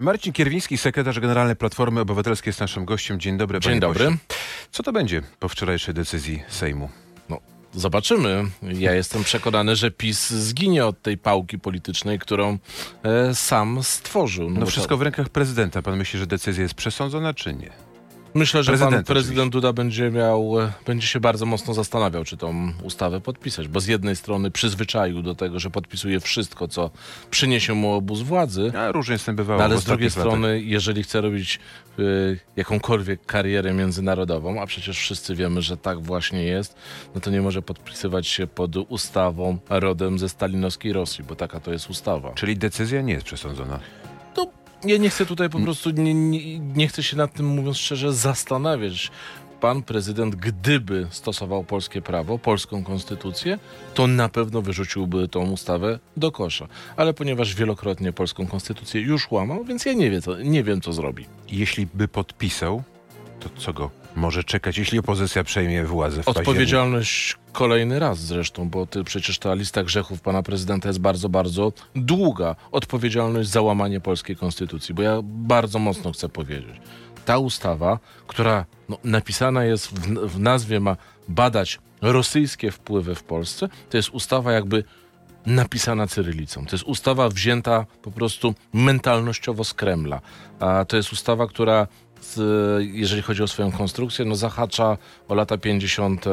Marcin Kierwiński, sekretarz generalny Platformy Obywatelskiej jest naszym gościem. Dzień dobry. Dzień dobry. Co to będzie po wczorajszej decyzji Sejmu? No, zobaczymy. Ja jestem przekonany, że PiS zginie od tej pałki politycznej, którą e, sam stworzył. No bo wszystko to, w rękach prezydenta. Pan myśli, że decyzja jest przesądzona, czy nie? Myślę, że pan prezydent oczywiście. Duda będzie miał, będzie się bardzo mocno zastanawiał, czy tą ustawę podpisać, bo z jednej strony przyzwyczaił do tego, że podpisuje wszystko, co przyniesie mu obóz władzy, A różnie z tym bywało. No, ale z drugiej ostatnich latach. strony, jeżeli chce robić y, jakąkolwiek karierę międzynarodową, a przecież wszyscy wiemy, że tak właśnie jest, no to nie może podpisywać się pod ustawą rodem ze stalinowskiej Rosji, bo taka to jest ustawa. Czyli decyzja nie jest przesądzona. To ja nie chcę tutaj po prostu, nie, nie, nie chcę się nad tym, mówiąc szczerze, zastanawiać. Pan prezydent, gdyby stosował polskie prawo, polską konstytucję, to na pewno wyrzuciłby tą ustawę do kosza. Ale ponieważ wielokrotnie polską konstytucję już łamał, więc ja nie, wie, co, nie wiem, co zrobi. Jeśli by podpisał, to co go może czekać, jeśli opozycja przejmie władzę w? Odpowiedzialność kolejny raz zresztą, bo ty, przecież ta lista grzechów pana prezydenta jest bardzo, bardzo długa. Odpowiedzialność za łamanie polskiej konstytucji, bo ja bardzo mocno chcę powiedzieć. Ta ustawa, która no, napisana jest w, w nazwie, ma badać rosyjskie wpływy w Polsce, to jest ustawa jakby napisana cyrylicą. To jest ustawa wzięta po prostu mentalnościowo z Kremla. A to jest ustawa, która z, jeżeli chodzi o swoją konstrukcję, no zahacza o lata 50., e,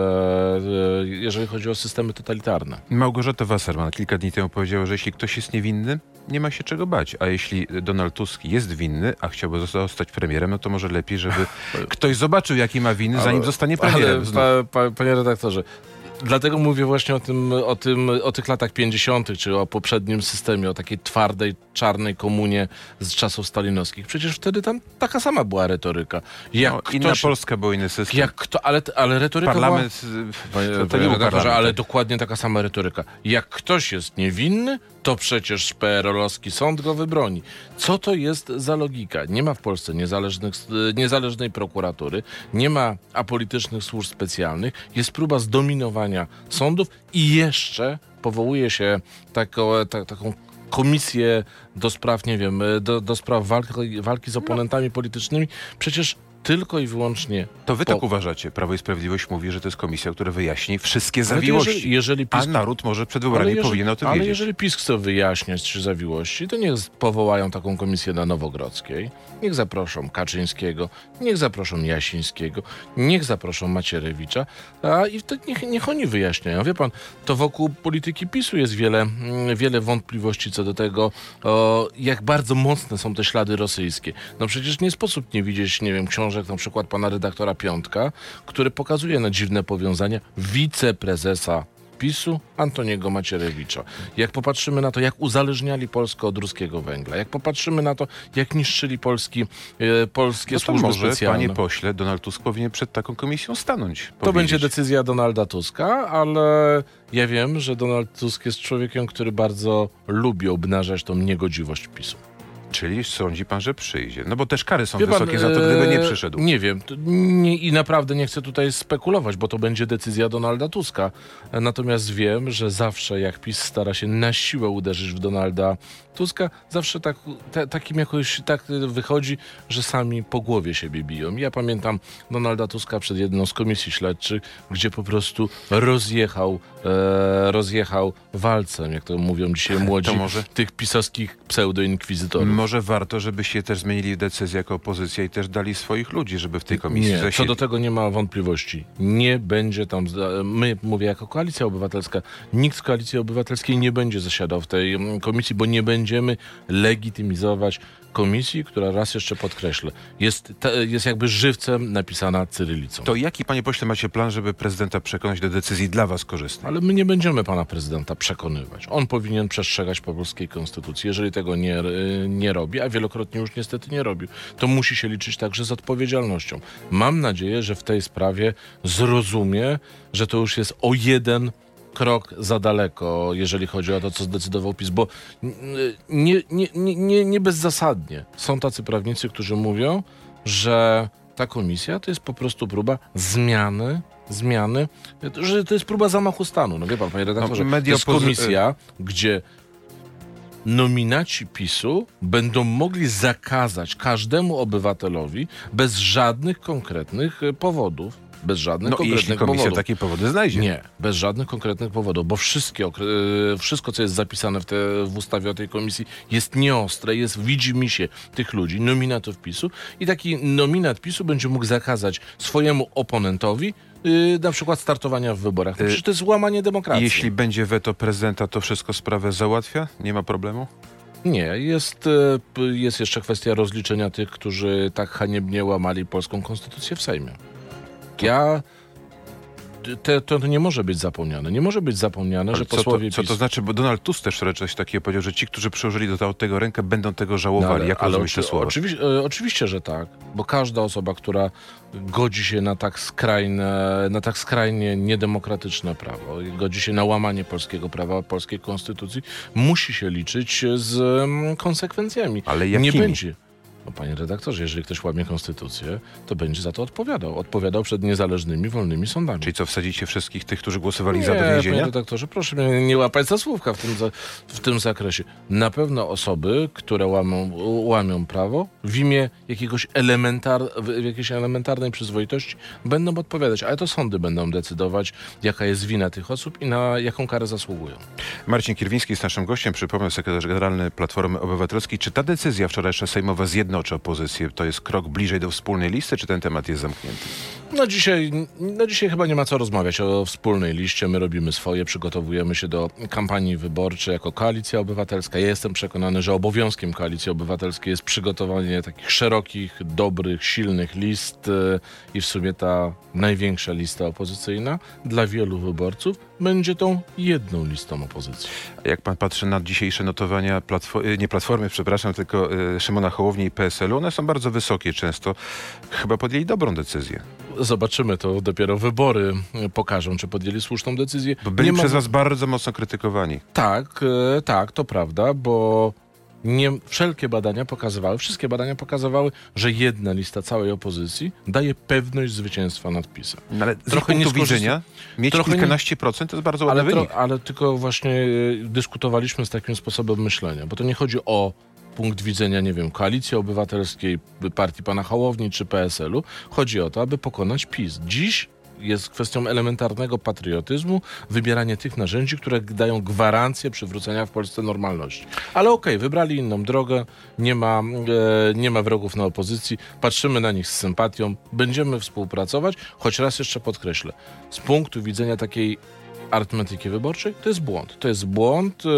jeżeli chodzi o systemy totalitarne. Małgorzata Wasserman kilka dni temu powiedziała, że jeśli ktoś jest niewinny, nie ma się czego bać. A jeśli Donald Tusk jest winny, a chciałby zostać premierem, no to może lepiej, żeby ktoś zobaczył, jaki ma winy, zanim zostanie premierem. Ale, pa, pa, panie redaktorze, dlatego mówię właśnie o tym, o tym, o tych latach 50., czy o poprzednim systemie, o takiej twardej, czarnej komunie z czasów stalinowskich. Przecież wtedy tam taka sama była retoryka. Jak No, inna ktoś, Polska był inny system. jak kto, ale, ale retoryka była... Parlament, Panie, to, to nie był parlament. ale dokładnie taka sama retoryka. Jak ktoś jest niewinny, to przecież PRL-owski sąd go wybroni. Co to jest za logika? Nie ma w Polsce niezależnych, niezależnej prokuratury, nie ma apolitycznych służb specjalnych, jest próba zdominowania sądów i jeszcze powołuje się taką, ta, taką komisję do spraw, nie wiem, do, do spraw walki, walki z oponentami politycznymi. Przecież tylko i wyłącznie To wy po- tak uważacie. Prawo i Sprawiedliwość mówi, że to jest komisja, która wyjaśni wszystkie Ale zawiłości. Jeżeli, jeżeli PiS A naród może przed wyborami jeżeli- powinien o tym ale wiedzieć. jeżeli PiS chce wyjaśniać trzy zawiłości, to niech powołają taką komisję na Nowogrodzkiej. Niech zaproszą Kaczyńskiego, niech zaproszą Jasińskiego, niech zaproszą Macierewicza, a i to niech, niech oni wyjaśniają. Wie pan, to wokół polityki PiSu jest wiele, mm, wiele wątpliwości co do tego, o, jak bardzo mocne są te ślady rosyjskie. No przecież nie sposób nie widzieć, nie wiem, książek na przykład pana redaktora Piątka, który pokazuje na dziwne powiązania wiceprezesa PiSu Antoniego Macierewicza. Jak popatrzymy na to, jak uzależniali Polskę od ruskiego węgla, jak popatrzymy na to, jak niszczyli Polski, e, polskie No to służby może, specjalne. panie pośle, Donald Tusk powinien przed taką komisją stanąć. To powiedzieć. będzie decyzja Donalda Tuska, ale ja wiem, że Donald Tusk jest człowiekiem, który bardzo lubi obnażać tą niegodziwość PiSu. Czyli sądzi pan, że przyjdzie. No bo też kary są Wie pan, wysokie za to, gdyby nie e, przyszedł. Nie wiem. Nie, I naprawdę nie chcę tutaj spekulować, bo to będzie decyzja Donalda Tuska. Natomiast wiem, że zawsze jak PiS stara się na siłę uderzyć w Donalda Tuska, zawsze tak, ta, takim jakoś tak wychodzi, że sami po głowie siebie biją. Ja pamiętam Donalda Tuska przed jedną z komisji śledczych, gdzie po prostu rozjechał, e, rozjechał walcem, jak to mówią dzisiaj młodzi, może- tych pisowskich pseudoinkwizytorów. Może warto, żebyście też zmienili decyzję jako opozycja i też dali swoich ludzi, żeby w tej komisji Nie, co zasiedli. do tego nie ma wątpliwości. Nie będzie tam, my, mówię jako Koalicja Obywatelska, nikt z Koalicji Obywatelskiej nie będzie zasiadał w tej mm, komisji, bo nie będziemy legitymizować komisji, która raz jeszcze podkreślę, jest, te, jest jakby żywcem napisana cyrylicą. To jaki, panie pośle, macie plan, żeby prezydenta przekonać do decyzji dla was korzystnej? Ale my nie będziemy pana prezydenta przekonywać. On powinien przestrzegać polskiej konstytucji. Jeżeli tego nie, y, nie robi, a wielokrotnie już niestety nie robił, to musi się liczyć także z odpowiedzialnością. Mam nadzieję, że w tej sprawie zrozumie, że to już jest o jeden krok za daleko, jeżeli chodzi o to, co zdecydował PiS, bo nie, nie, nie, nie, nie bezzasadnie są tacy prawnicy, którzy mówią, że ta komisja to jest po prostu próba zmiany zmiany, że to jest próba zamachu stanu. No wie pan, panie redaktorze, No, to jest komisja, gdzie nominaci PiSu będą mogli zakazać każdemu obywatelowi bez żadnych konkretnych e, powodów, bez żadnych No i jeśli konkretnych komisja powodów. takie powody znajdzie. Nie, bez żadnych konkretnych powodów, bo wszystkie, e, wszystko, co jest zapisane w, te, w ustawie o tej komisji, jest nieostre, jest widzi mi się tych ludzi, nominatów PiSu i taki nominat PiSu będzie mógł zakazać swojemu oponentowi yy, na przykład startowania w wyborach. No Przecież to jest łamanie demokracji. Jeśli będzie weto prezydenta, to wszystko sprawę załatwia? Nie ma problemu? Nie, jest, jest jeszcze kwestia rozliczenia tych, którzy tak haniebnie łamali polską konstytucję w Sejmie. Ja... Te, to nie może być zapomniane. Nie może być zapomniane, Ale że co, to, posłowie co to znaczy? Bo Donald Tusk też coś takiego powiedział, że ci, którzy przyłożyli do tego rękę, będą tego żałowali. Jak rozumiesz te słowa? Oczywiście, e, oczywiście, że tak, bo każda osoba, która godzi się na tak skrajne, na tak skrajnie niedemokratyczne prawo, i godzi się na łamanie polskiego prawa, polskiej konstytucji, musi się liczyć z mm, konsekwencjami. Ale Nie jakimi? będzie. No, panie redaktorze, jeżeli ktoś łamie konstytucję, to będzie za to odpowiadał. Odpowiadał przed niezależnymi, wolnymi sądami. Czyli co, wsadzicie wszystkich tych, którzy głosowali Nie, za do panie więzienia? redaktorze, proszę mnie nie łapać za słówka w tym, za, w tym zakresie. Na pewno osoby, które łamią, łamią prawo w imię jakiegoś elementar, jakiejś elementarnej przyzwoitości będą odpowiadać, ale to sądy będą decydować, jaka jest wina tych osób i na jaką karę zasługują. Marcin Kierwiński jest naszym gościem, przypomnę, sekretarz generalny Platformy Obywatelskiej. Czy ta decyzja wczorajsza sejmowa zjednoczy opozycję? To jest krok bliżej do wspólnej listy, czy ten temat jest zamknięty? No dzisiaj, no dzisiaj chyba nie ma co rozmawiać o wspólnej liście. My robimy swoje, przygotowujemy się do kampanii wyborczej jako Koalicja Obywatelska. Ja jestem przekonany, że obowiązkiem Koalicji Obywatelskiej jest przygotowanie takich szerokich, dobrych, silnych list e, i w sumie ta największa lista opozycyjna dla wielu wyborców będzie tą jedną listą opozycji. Jak pan patrzy na dzisiejsze notowania, platfo- y, nie Platformy, przepraszam, tylko y, Szymona Hołowni i PSL-u, one są bardzo wysokie często. Chyba podjęli dobrą decyzję. Zobaczymy, to dopiero wybory pokażą, czy podjęli słuszną decyzję. Bo byli Nie ma- przez was bardzo mocno krytykowani. Tak, e, tak, to prawda, bo nie, wszelkie badania pokazywały, wszystkie badania pokazywały, że jedna lista całej opozycji daje pewność zwycięstwa nad PiSem. No, ale Trochę nie widzenia mieć trochę nie- kilkanaście procent to jest bardzo ładny Ale, wynik. tro, ale tylko właśnie e, dyskutowaliśmy z takim sposobem myślenia, bo to nie chodzi o punkt widzenia, nie wiem, Koalicji Obywatelskiej, partii pana Hołowni czy PSL-u. Chodzi o to, aby pokonać PiS. Dziś jest kwestią elementarnego patriotyzmu, wybieranie tych narzędzi, które dają gwarancję przywrócenia w Polsce normalności. Ale okej, wybrali inną drogę, nie ma, e, nie ma wrogów na opozycji, patrzymy na nich z sympatią, będziemy współpracować, choć raz jeszcze podkreślę, z punktu widzenia takiej arytmetyki wyborczej, to jest błąd. To jest błąd e,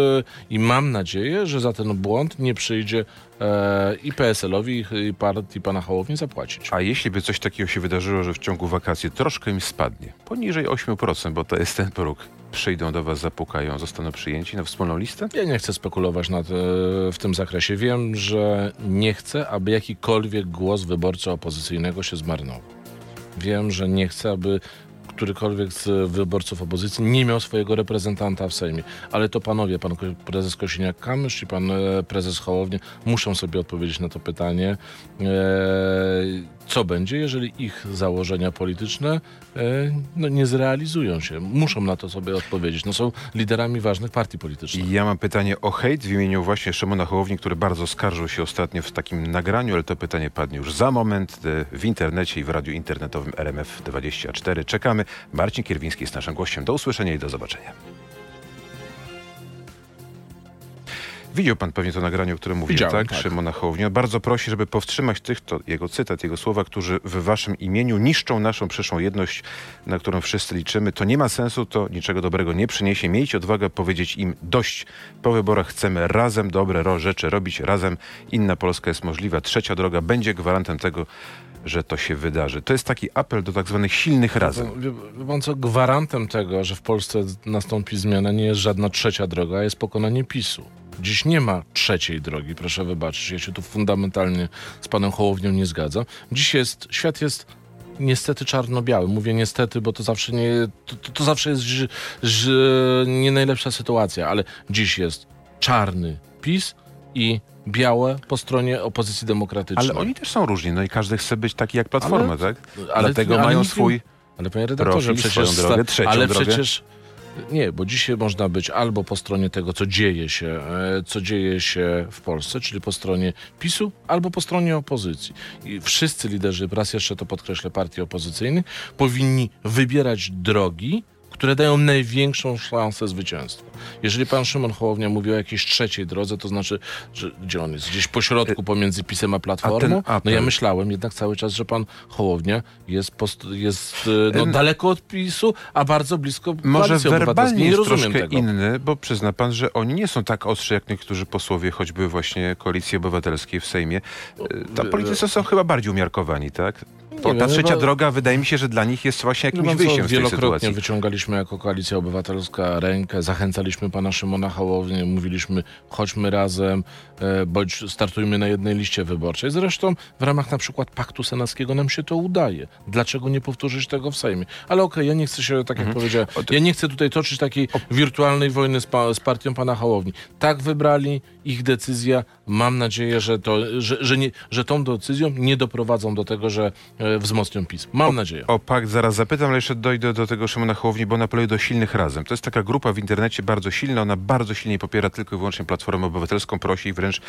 i mam nadzieję, że za ten błąd nie przyjdzie e, i PSL-owi, i partii pana Hołowni zapłacić. A jeśli by coś takiego się wydarzyło, że w ciągu wakacji troszkę im spadnie, poniżej 8%, bo to jest ten próg, przyjdą do was, zapukają, zostaną przyjęci na wspólną listę? Ja nie chcę spekulować nad, e, w tym zakresie. Wiem, że nie chcę, aby jakikolwiek głos wyborcy opozycyjnego się zmarnował. Wiem, że nie chcę, aby którykolwiek z wyborców opozycji nie miał swojego reprezentanta w Sejmie. Ale to panowie, pan prezes Kosiniak-Kamysz i pan e, prezes Hołownia muszą sobie odpowiedzieć na to pytanie, e, co będzie, jeżeli ich założenia polityczne e, no, nie zrealizują się. Muszą na to sobie odpowiedzieć. No, są liderami ważnych partii politycznych. Ja mam pytanie o hejt w imieniu właśnie Szymona Hołowni, który bardzo skarżył się ostatnio w takim nagraniu, ale to pytanie padnie już za moment w internecie i w radiu internetowym RMF24. Marcin Kierwiński jest naszym gościem. Do usłyszenia i do zobaczenia. Widział pan pewnie to nagranie, o którym mówiłem, Widziałem, tak? tak. Szymona Hołowni. On bardzo prosi, żeby powstrzymać tych, to jego cytat, jego słowa, którzy w waszym imieniu niszczą naszą przyszłą jedność, na którą wszyscy liczymy. To nie ma sensu, to niczego dobrego nie przyniesie. Miejcie odwagę powiedzieć im dość. Po wyborach chcemy razem dobre rzeczy robić, razem inna Polska jest możliwa. Trzecia droga będzie gwarantem tego, że to się wydarzy. To jest taki apel do tak zwanych silnych razem. Pan co, gwarantem tego, że w Polsce nastąpi zmiana, nie jest żadna trzecia droga, jest pokonanie PiSu. Dziś nie ma trzeciej drogi, proszę wybaczyć. Ja się tu fundamentalnie z panem Hołownią nie zgadzam. Dziś jest, świat jest niestety czarno-biały. Mówię niestety, bo to zawsze nie, to, to zawsze jest ż, ż, nie najlepsza sytuacja, ale dziś jest czarny PiS i białe po stronie opozycji demokratycznej. Ale oni też są różni, no i każdy chce być taki jak Platforma, Ale- tak? ale- Dlatego ale mają nie- swój... Ale panie redaktorze, profil, przecież, swoją drogę, trzecią ale drogę. przecież Nie, bo dzisiaj można być albo po stronie tego, co dzieje się, e, co dzieje się w Polsce, czyli po stronie PiSu, albo po stronie opozycji. I wszyscy liderzy, raz jeszcze to podkreślę, partii opozycyjnych, powinni wybierać drogi, które dają największą szansę zwycięstwa. Jeżeli pan Szymon Hołownia mówi o jakiejś trzeciej drodze, to znaczy, że gdzie on jest? Gdzieś po środku pomiędzy PiSem a Platformą? apel- No ja myślałem jednak cały czas, że pan Hołownia jest, post, jest e, no, En- daleko od PiSu, a bardzo blisko Może werbalnie Nie rozumiem troszkę tego. inny, bo przyzna pan, że oni nie są tak ostrzy jak niektórzy posłowie, choćby właśnie Koalicji Obywatelskiej w Sejmie. Tam politycy są chyba bardziej umiarkowani, tak? Nie ta wiem, trzecia chyba- droga wydaje mi się, że dla nich jest właśnie Wie jakimś wyjściem z tej wielokrotnie wyciągaliśmy jako Koalicja Obywatelska rękę, zachęcaliśmy pana Szymona Hołownię, mówiliśmy chodźmy razem, e, bądź startujmy na jednej liście wyborczej. Zresztą w ramach na przykład Paktu Senackiego nam się to udaje. Dlaczego nie powtórzyć tego w Sejmie? Ale okej, ja nie chcę się, tak jak powiedziałem, ja nie chcę tutaj toczyć takiej wirtualnej wojny z, pa, z partią pana Hołowni. Tak wybrali, ich decyzja. Mam nadzieję, że, to, że, że, nie, że tą decyzją nie doprowadzą do tego, że e, wzmocnią PiS. Mam nadzieję. O pakt zaraz zapytam, ale jeszcze dojdę do tego Szymona Hołowni, bo on apeluje do silnych razem. To jest taka grupa w internecie bardzo silna, ona bardzo silnie popiera tylko i wyłącznie Platformę Obywatelską, prosi ich wręcz,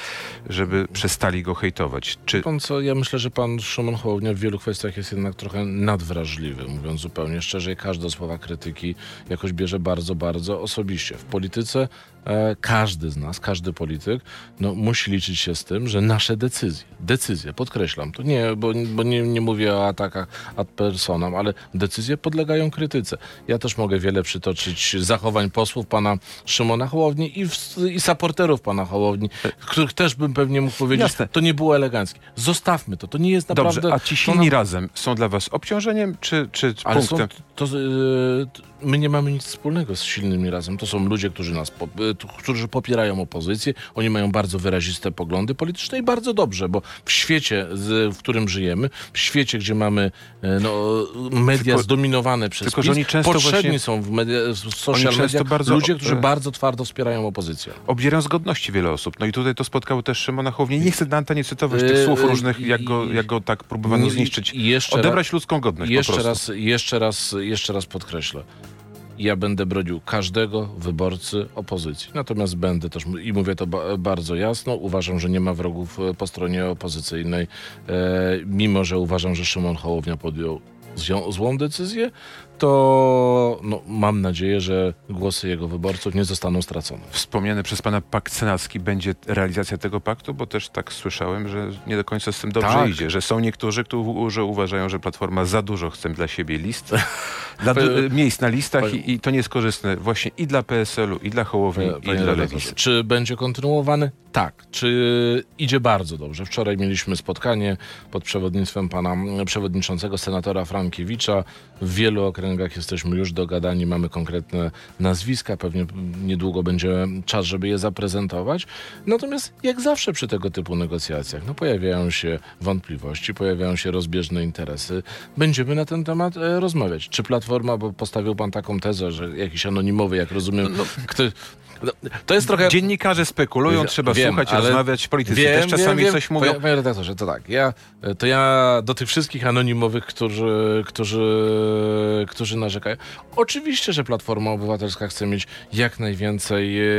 żeby przestali go hejtować. Czy Pan co, ja myślę, że pan Szymon Hołownia w wielu kwestiach jest jednak trochę nadwrażliwy, mówiąc zupełnie szczerze każde słowa krytyki jakoś bierze bardzo, bardzo osobiście. W polityce każdy z nas, każdy polityk no, musi liczyć się z tym, że nasze decyzje, decyzje, podkreślam, to nie, bo, bo nie, nie mówię o atakach ad personam, ale decyzje podlegają krytyce. Ja też mogę wiele przytoczyć zachowań posłów pana Szymona Hołowni i, w, i saporterów pana Hołowni, których też bym pewnie mógł powiedzieć, Jasne. to nie było eleganckie. Zostawmy to, to nie jest naprawdę... dobrze, a ci silni nam- razem są dla was obciążeniem, czy, czy Ale są, punktem? to, yy, my nie mamy nic wspólnego z silnymi razem. To są ludzie, którzy nas, po, y, którzy popierają opozycję. Oni mają bardzo wyraziste poglądy polityczne i bardzo dobrze, bo w świecie, w którym żyjemy, w świecie, gdzie mamy y, no, media Tylko- zdominowane przez tylko, że PiS, oni często potrzebni właśnie- są w, media, w social mediach bardzo- ludzie, którzy e- bardzo twardo wspierają opozycję. Obdzierają z godności wiele osób. No i tutaj to spotkało też Szymona Hołownię. Nie chcę na antenie cytować tych słów yy, różnych, jak go, jak go tak próbowano zniszczyć. Odebrać ludzką godność jeszcze raz, jeszcze raz, jeszcze raz podkreślę. Ja będę bronił każdego wyborcy opozycji. Natomiast będę też, i mówię to ba bardzo jasno, uważam, że nie ma wrogów e, po stronie opozycyjnej, e, mimo że uważam, że Szymon Hołownia podjął zją- złą decyzję, to no, mam nadzieję, że głosy jego wyborców nie zostaną stracone. Wspomniany przez pana pakt senacki będzie realizacja tego paktu, bo też tak słyszałem, że nie do końca z tym dobrze Tak. idzie, że są niektórzy, którzy uważają, że Platforma za dużo chce dla siebie list, dla, miejsc na listach Panie- i, i to nie jest korzystne właśnie i dla PSL-u, i dla Hołowni, Panie i dla Lewicy. Czy będzie kontynuowany? Tak. Czy idzie bardzo dobrze? Wczoraj mieliśmy spotkanie pod przewodnictwem pana przewodniczącego senatora W wielu okręgach jesteśmy już dogadani, mamy konkretne nazwiska, pewnie niedługo będzie czas, żeby je zaprezentować. Natomiast jak zawsze przy tego typu negocjacjach, no pojawiają się wątpliwości, pojawiają się rozbieżne interesy. Będziemy na ten temat e, rozmawiać. Czy Platforma, bo postawił pan taką tezę, że jakiś anonimowy, jak rozumiem, kto, no, to jest trochę... Dziennikarze spekulują, Wie- trzeba wiem, słuchać, rozmawiać, politycy Wiem, też czasami wiem, coś wiem. mówią. Panie, panie redaktorze, to tak, ja, to ja do tych wszystkich anonimowych, którzy, którzy, którzy narzekają. Oczywiście, że Platforma Obywatelska chce mieć jak najwięcej e,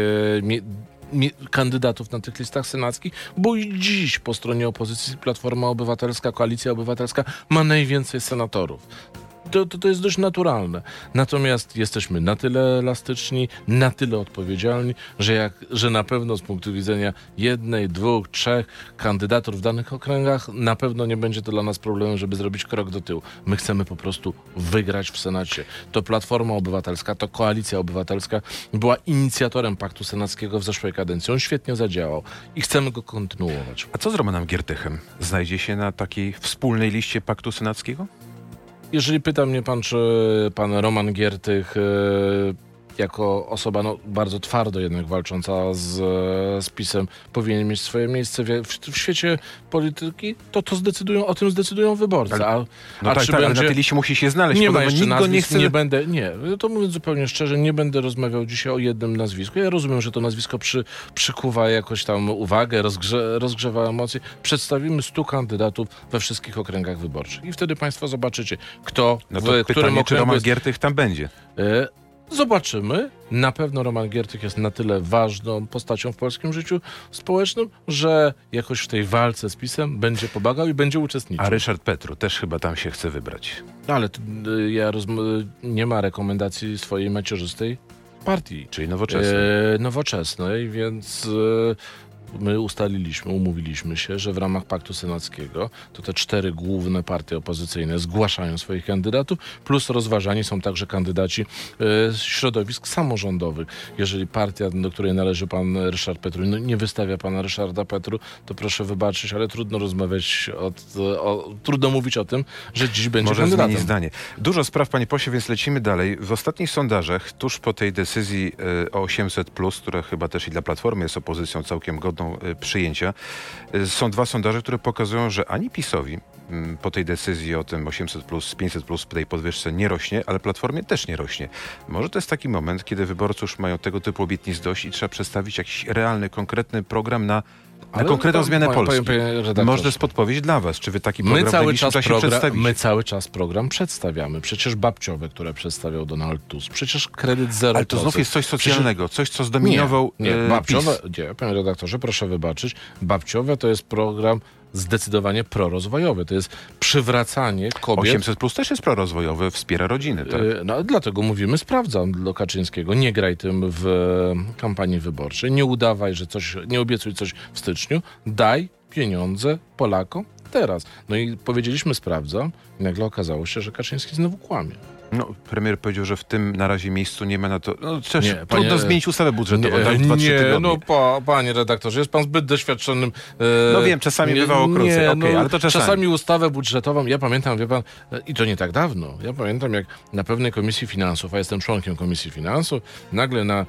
kandydatów na tych listach senackich, bo i dziś po stronie opozycji Platforma Obywatelska, Koalicja Obywatelska ma najwięcej senatorów. To, to, to jest dość naturalne. Natomiast jesteśmy na tyle elastyczni, na tyle odpowiedzialni, że, jak, że na pewno z punktu widzenia jednej, dwóch, trzech kandydatur w danych okręgach, na pewno nie będzie to dla nas problemem, żeby zrobić krok do tyłu. My chcemy po prostu wygrać w Senacie. To Platforma Obywatelska, to Koalicja Obywatelska była inicjatorem Paktu Senackiego w zeszłej kadencji. On świetnie zadziałał i chcemy go kontynuować. A co z Romanem Giertychem? Znajdzie się na takiej wspólnej liście paktu senackiego? Jeżeli pyta mnie pan, czy pan Roman Giertych e, jako osoba no, bardzo twardo jednak walcząca z, z PiSem powinien mieć swoje miejsce w, w, w świecie polityki, to to zdecydują, o tym zdecydują wyborcy. Ale- A, No a tak, czy tak, będzie... na tej musi się znaleźć. Nie ma jeszcze nazwisk, nie nie, chce... będę, nie, to mówiąc zupełnie szczerze, nie będę rozmawiał dzisiaj o jednym nazwisku. Ja rozumiem, że to nazwisko przy, przykuwa jakoś tam uwagę, rozgrze, rozgrzewa emocje. Przedstawimy stu kandydatów we wszystkich okręgach wyborczych i wtedy państwo zobaczycie, kto No w to którym pytanie, czy okręgu Roman. Giertych tam będzie? E, Zobaczymy. Na pewno Roman Giertych jest na tyle ważną postacią w polskim życiu społecznym, że jakoś w tej walce z PiSem będzie pomagał i będzie uczestniczył. A Ryszard Petru też chyba tam się chce wybrać. No, ale to, y, ja y, nie ma rekomendacji swojej macierzystej partii. Czyli nowoczesny. E, nowoczesnej, więc e, my ustaliliśmy, umówiliśmy się, że w ramach Paktu Senackiego to te cztery główne partie opozycyjne zgłaszają swoich kandydatów, plus rozważani są także kandydaci e, z środowisk samorządowych. Jeżeli partia, do której należy pan Ryszard Petru, no nie wystawia pana Ryszarda Petru, to proszę wybaczyć, ale trudno rozmawiać, od, o, trudno mówić o tym, że dziś będzie Może kandydatem. zmienić zdanie. Dużo spraw, panie pośle, więc lecimy dalej. W ostatnich sondażach, tuż po tej decyzji e, o 800+, która chyba też i dla Platformy jest opozycją całkiem godną e, przyjęcia, e, są dwa sondaże, które pokazują, że ani PiSowi po tej decyzji o tym 800+, 500+, tej podwyżce nie rośnie, ale Platformie też nie rośnie. Może to jest taki moment, kiedy wyborcy już mają tego typu obietnic dość i trzeba przedstawić jakiś realny, konkretny program na, na Ale konkretną zmianę Polski. Może to jest podpowiedź dla was. Czy wy taki My program w cały, czas program, my cały czas program przedstawiamy. Przecież babciowe, które przedstawiał Donald Tusk. Przecież kredyt zero. Ale to znów jest coś socjalnego, coś, co zdominował Nie, nie e, babciowe, PiS. nie, panie redaktorze, proszę wybaczyć. Babciowe to jest program zdecydowanie prorozwojowy. To jest przywracanie kobiet 800 plus też jest prorozwojowy, wspiera rodziny, tak? Y, No, dlatego mówimy, sprawdzam dla Kaczyńskiego. Nie graj tym w kampanii wyborczej. Nie udawaj, że coś, nie obiecuj coś w styczniu. Daj pieniądze Polakom teraz. No i powiedzieliśmy, sprawdzam. I nagle okazało się, że Kaczyński znowu kłamie. No, premier powiedział, że w tym na razie miejscu nie ma na to. No, Nie, trudno panie- zmienić ustawę budżetową, dać 2-3 nie tygodnie. no pa, panie redaktorze, jest pan zbyt doświadczonym. e, No wiem, czasami bywało krócej, nie, okej, no, ale to czasami. Czasami ustawę budżetową, ja pamiętam, wie pan, e, i to nie tak dawno, ja pamiętam jak na pewnej komisji finansów, a jestem członkiem komisji finansów, nagle na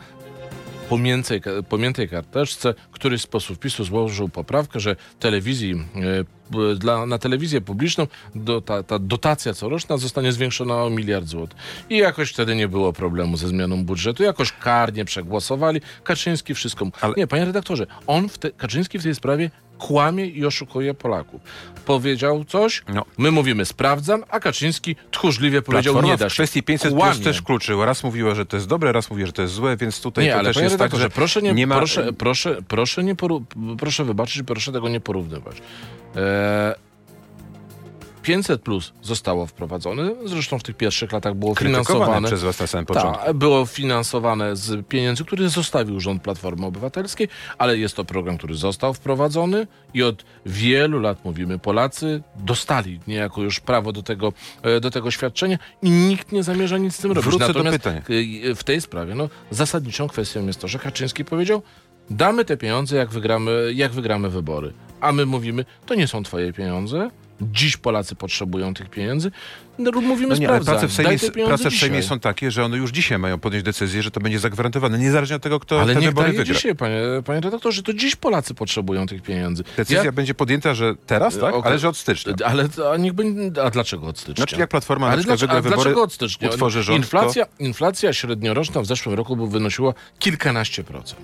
pomiętej, pomiętej karteczce któryś z posłów PiSu złożył poprawkę, że telewizji, e, dla, na telewizję publiczną do, ta, ta dotacja coroczna zostanie zwiększona o miliard złotych. I jakoś wtedy nie było problemu ze zmianą budżetu, jakoś karnie przegłosowali. Kaczyński wszystko... Ale- Nie, panie redaktorze, on w te, Kaczyński w tej sprawie kłamie i oszukuje Polaków. Powiedział coś, No. my mówimy sprawdzam, a Kaczyński tchórzliwie powiedział Platforma nie da w się. kwestii 500 plus Kłamie. też kluczyła. Raz mówiła, że to jest dobre, raz mówiła, że to jest złe, więc tutaj Nie, to ale też jest tak, że proszę, nie, ma... proszę, proszę, proszę, nie poru, proszę wybaczyć, proszę tego nie porównywać. E, 500 plus zostało wprowadzone, zresztą w tych pierwszych latach było finansowane. przez was na samym początku. Tak, było finansowane z pieniędzy, które zostawił rząd Platformy Obywatelskiej, ale jest to program, który został wprowadzony i od wielu lat mówimy, Polacy dostali niejako już prawo do tego, e, do tego świadczenia i nikt nie zamierza nic z tym robić. Wrócę do Natomiast pytania. y, w tej sprawie no, zasadniczą kwestią jest to, że Kaczyński powiedział, damy te pieniądze, jak wygramy, jak wygramy wybory. A my mówimy, to nie są twoje pieniądze, dziś Polacy potrzebują tych pieniędzy. No, mówimy, No nie, ale prace w Sejmie, prace w Sejmie są takie, że one już dzisiaj mają podjąć decyzję, że to będzie zagwarantowane, niezależnie od tego, kto Ale te niech wybory wygra. dzisiaj, panie, panie redaktorze, to dziś Polacy potrzebują tych pieniędzy. Decyzja Ja- będzie podjęta, że teraz, tak? Okej. Ale że od stycznia. Ale to- a niech będzie, a dlaczego od stycznia? Znaczy jak Platforma na Ale przykład dlaczego, wygra a wybory, dlaczego od stycznia? utworzy rząd, inflacja, inflacja średnioroczna w zeszłym roku by wynosiła kilkanaście procent.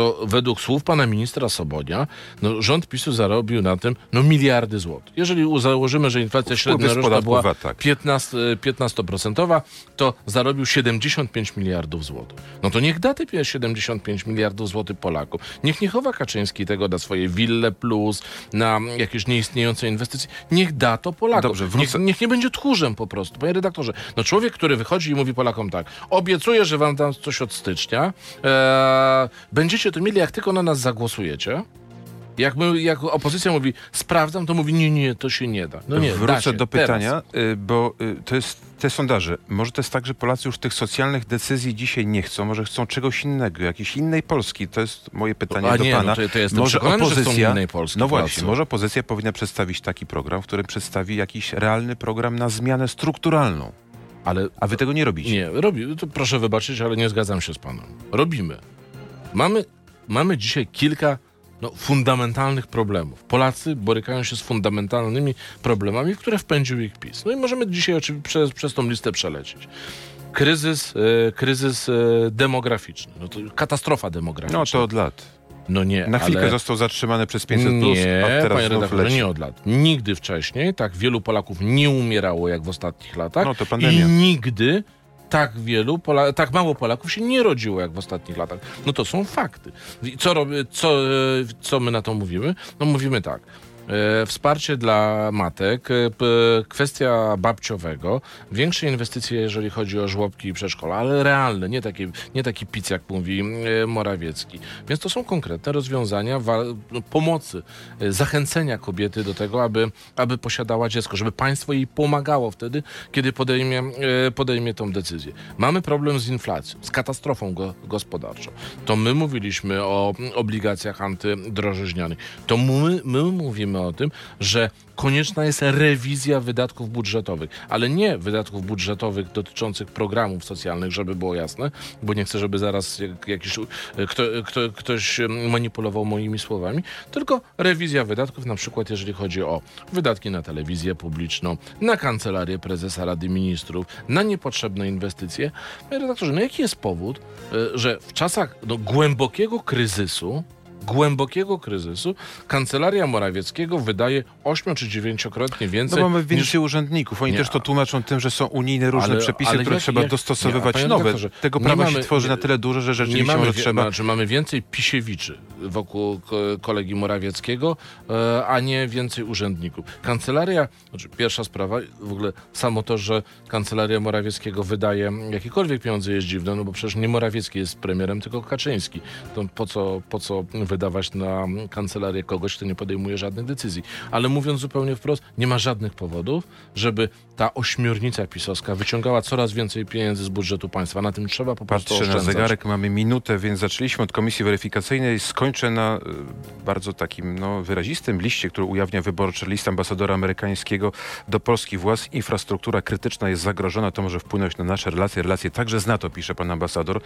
To według słów pana ministra Sobonia, no, rząd PiSu zarobił na tym no, miliardy złotych. Jeżeli założymy, że inflacja średnioroczna była VAT, tak. 15, 15%, to zarobił 75 miliardów złotych. No to niech da te pie- 75 miliardów złotych Polakom. Niech nie chowa Kaczyński tego na swoje wille plus, na jakieś nieistniejące inwestycje. Niech da to Polakom. Dobrze, niech, niech nie będzie tchórzem po prostu. Panie redaktorze, no człowiek, który wychodzi i mówi Polakom tak, obiecuję, że wam dam coś od stycznia, e, będziecie to mieli, jak tylko na nas zagłosujecie. Jak, my, jak opozycja mówi, sprawdzam, to mówi, nie, nie, to się nie da. No nie, da Wrócę się, do teraz. pytania, y, bo y, to jest te sondaże. Może to jest tak, że Polacy już tych socjalnych decyzji dzisiaj nie chcą, może chcą czegoś innego, jakiejś innej Polski. To jest moje pytanie A do nie, pana. no to, to jestem może opozycja, innej Polski. no Polacy. właśnie, może opozycja powinna przedstawić taki program, w którym przedstawi jakiś realny program na zmianę strukturalną. Ale A wy tego nie robicie. Nie, robi, to proszę wybaczyć, ale nie zgadzam się z panem. Robimy. Mamy, mamy dzisiaj kilka no, fundamentalnych problemów. Polacy borykają się z fundamentalnymi problemami, w które wpędził ich PiS. No i możemy dzisiaj oczywiście przez, przez tą listę przelecieć. Kryzys, e, kryzys e, demograficzny. No to katastrofa demograficzna. No to od lat. no nie, Na chwilkę ale... został zatrzymany przez 500+, Nie, a teraz panie redaktorze, nie od lat. Nigdy wcześniej tak wielu Polaków nie umierało jak w ostatnich latach. No to pandemia. I nigdy tak wielu, Pola tak mało Polaków się nie rodziło jak w ostatnich latach. No to są fakty. Co, co, e, co my na to mówimy? No mówimy tak. E, Wsparcie dla matek, e, kwestia babciowego, większe inwestycje, jeżeli chodzi o żłobki i przedszkola, ale realne, nie taki, nie taki pic, jak mówi e, Morawiecki. Więc to są konkretne rozwiązania no, pomocy, zachęcenia kobiety do tego, aby, aby posiadała dziecko, żeby państwo jej pomagało wtedy, kiedy podejmie, podejmie tą decyzję. Mamy problem z inflacją, z katastrofą go, gospodarczą. To my mówiliśmy o obligacjach antydrożyźnianych. To my, my mówimy o tym, że konieczna jest rewizja wydatków budżetowych, ale nie wydatków budżetowych dotyczących programów socjalnych, żeby było jasne, bo nie chcę, żeby zaraz jak- jakiś, e, kto, kto, ktoś em, manipulował moimi słowami, tylko rewizja wydatków, na przykład jeżeli chodzi o wydatki na telewizję publiczną, na kancelarię prezesa Rady Ministrów, na niepotrzebne inwestycje. Redaktorze, no jaki jest powód, e, że w czasach no, głębokiego kryzysu, głębokiego kryzysu, kancelaria Morawieckiego wydaje 8 czy 9-krotnie No więcej mamy niż więcej urzędników. Oni Nie, też to tłumaczą tym, że są unijne różne ale- przepisy, ale które jak- trzeba jak- dostosowywać nie, nowe. redaktorze, Tego nie prawa mamy- się tworzy nie- na tyle duże, że nie rzeczywiście mamy, może wie- trzeba... znaczy mamy więcej pisiewiczy wokół ko- kolegi Morawieckiego, e, a nie więcej urzędników. Kancelaria, znaczy pierwsza sprawa, w ogóle samo to, że kancelaria Morawieckiego wydaje jakiekolwiek pieniądze jest dziwne, no bo przecież nie Morawiecki jest premierem, tylko Kaczyński. To po co, po co wydawać na kancelarię kogoś, kto nie podejmuje żadnych decyzji. Ale mówiąc zupełnie wprost, nie ma żadnych powodów, żeby ta ośmiornica pisowska wyciągała coraz więcej pieniędzy z budżetu państwa. Na tym trzeba po prostu Patrzę na oszczędzać. zegarek, mamy minutę, więc zaczęliśmy od komisji weryfikacyjnej. Skończę na y, bardzo takim no, wyrazistym liście, który ujawnia wyborczy list ambasadora amerykańskiego do Polski władz. Infrastruktura krytyczna jest zagrożona, to może wpłynąć na nasze relacje, relacje także z NATO, pisze pan ambasador.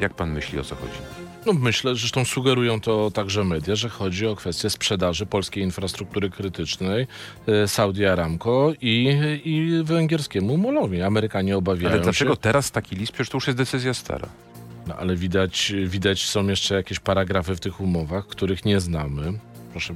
Jak pan myśli, o co chodzi? No myślę, zresztą sugerują to także media, że chodzi o kwestię sprzedaży polskiej infrastruktury krytycznej e, Saudi Aramco i, i węgierskiemu Molowi. Amerykanie obawiają Ale dlaczego się. teraz taki list? Przecież to już jest decyzja stara. No, ale widać, widać są jeszcze jakieś paragrafy w tych umowach, których nie znamy. Proszę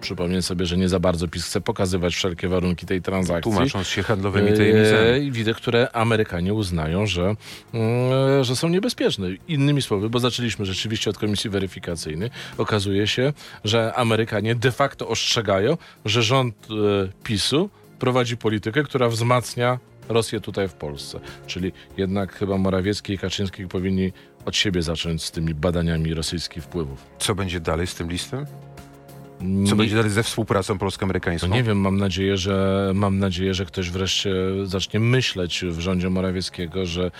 przypomnieć sobie, że nie za bardzo PiS chce pokazywać wszelkie warunki tej transakcji. Tłumacząc się handlowymi tajemnicami. I widzę, które Amerykanie uznają, że, mm, że są niebezpieczne. Innymi słowy, bo zaczęliśmy rzeczywiście od komisji weryfikacyjnej, okazuje się, że Amerykanie de facto ostrzegają, że rząd e, PiSu prowadzi politykę, która wzmacnia Rosję tutaj w Polsce. Czyli jednak chyba Morawiecki i Kaczyński powinni od siebie zacząć z tymi badaniami rosyjskich wpływów. Co będzie dalej z tym listem? Co będzie dalej ze współpracą polsko-amerykańską? No nie wiem, mam nadzieję, że mam nadzieję, że ktoś wreszcie zacznie myśleć w rządzie Morawieckiego, że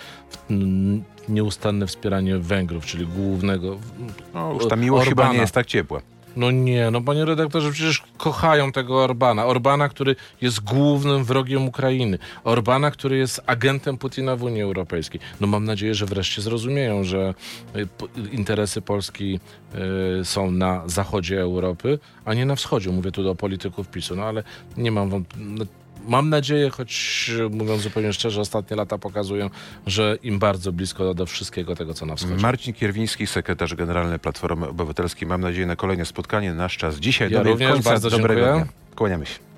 nieustanne wspieranie Węgrów, czyli głównego. No, już ta miłość chyba Orbana. nie jest tak ciepła. No nie, no panie redaktorze, przecież kochają tego Orbana. Orbana, który jest głównym wrogiem Ukrainy. Orbana, który jest agentem Putina w Unii Europejskiej. No mam nadzieję, że wreszcie zrozumieją, że y, interesy Polski y, są na zachodzie Europy, a nie na wschodzie. Mówię tu do polityków PiSu, no ale nie mam wąt... Mam nadzieję, choć y, mówiąc zupełnie szczerze, ostatnie lata pokazują, że im bardzo blisko do wszystkiego tego, co na wschodzie. Marcin Kierwiński, sekretarz generalny Platformy Obywatelskiej. Mam nadzieję na kolejne spotkanie. Nasz czas dzisiaj Ja dobiegł również bardzo Dobrego dziękuję. dnia. Kłaniamy się.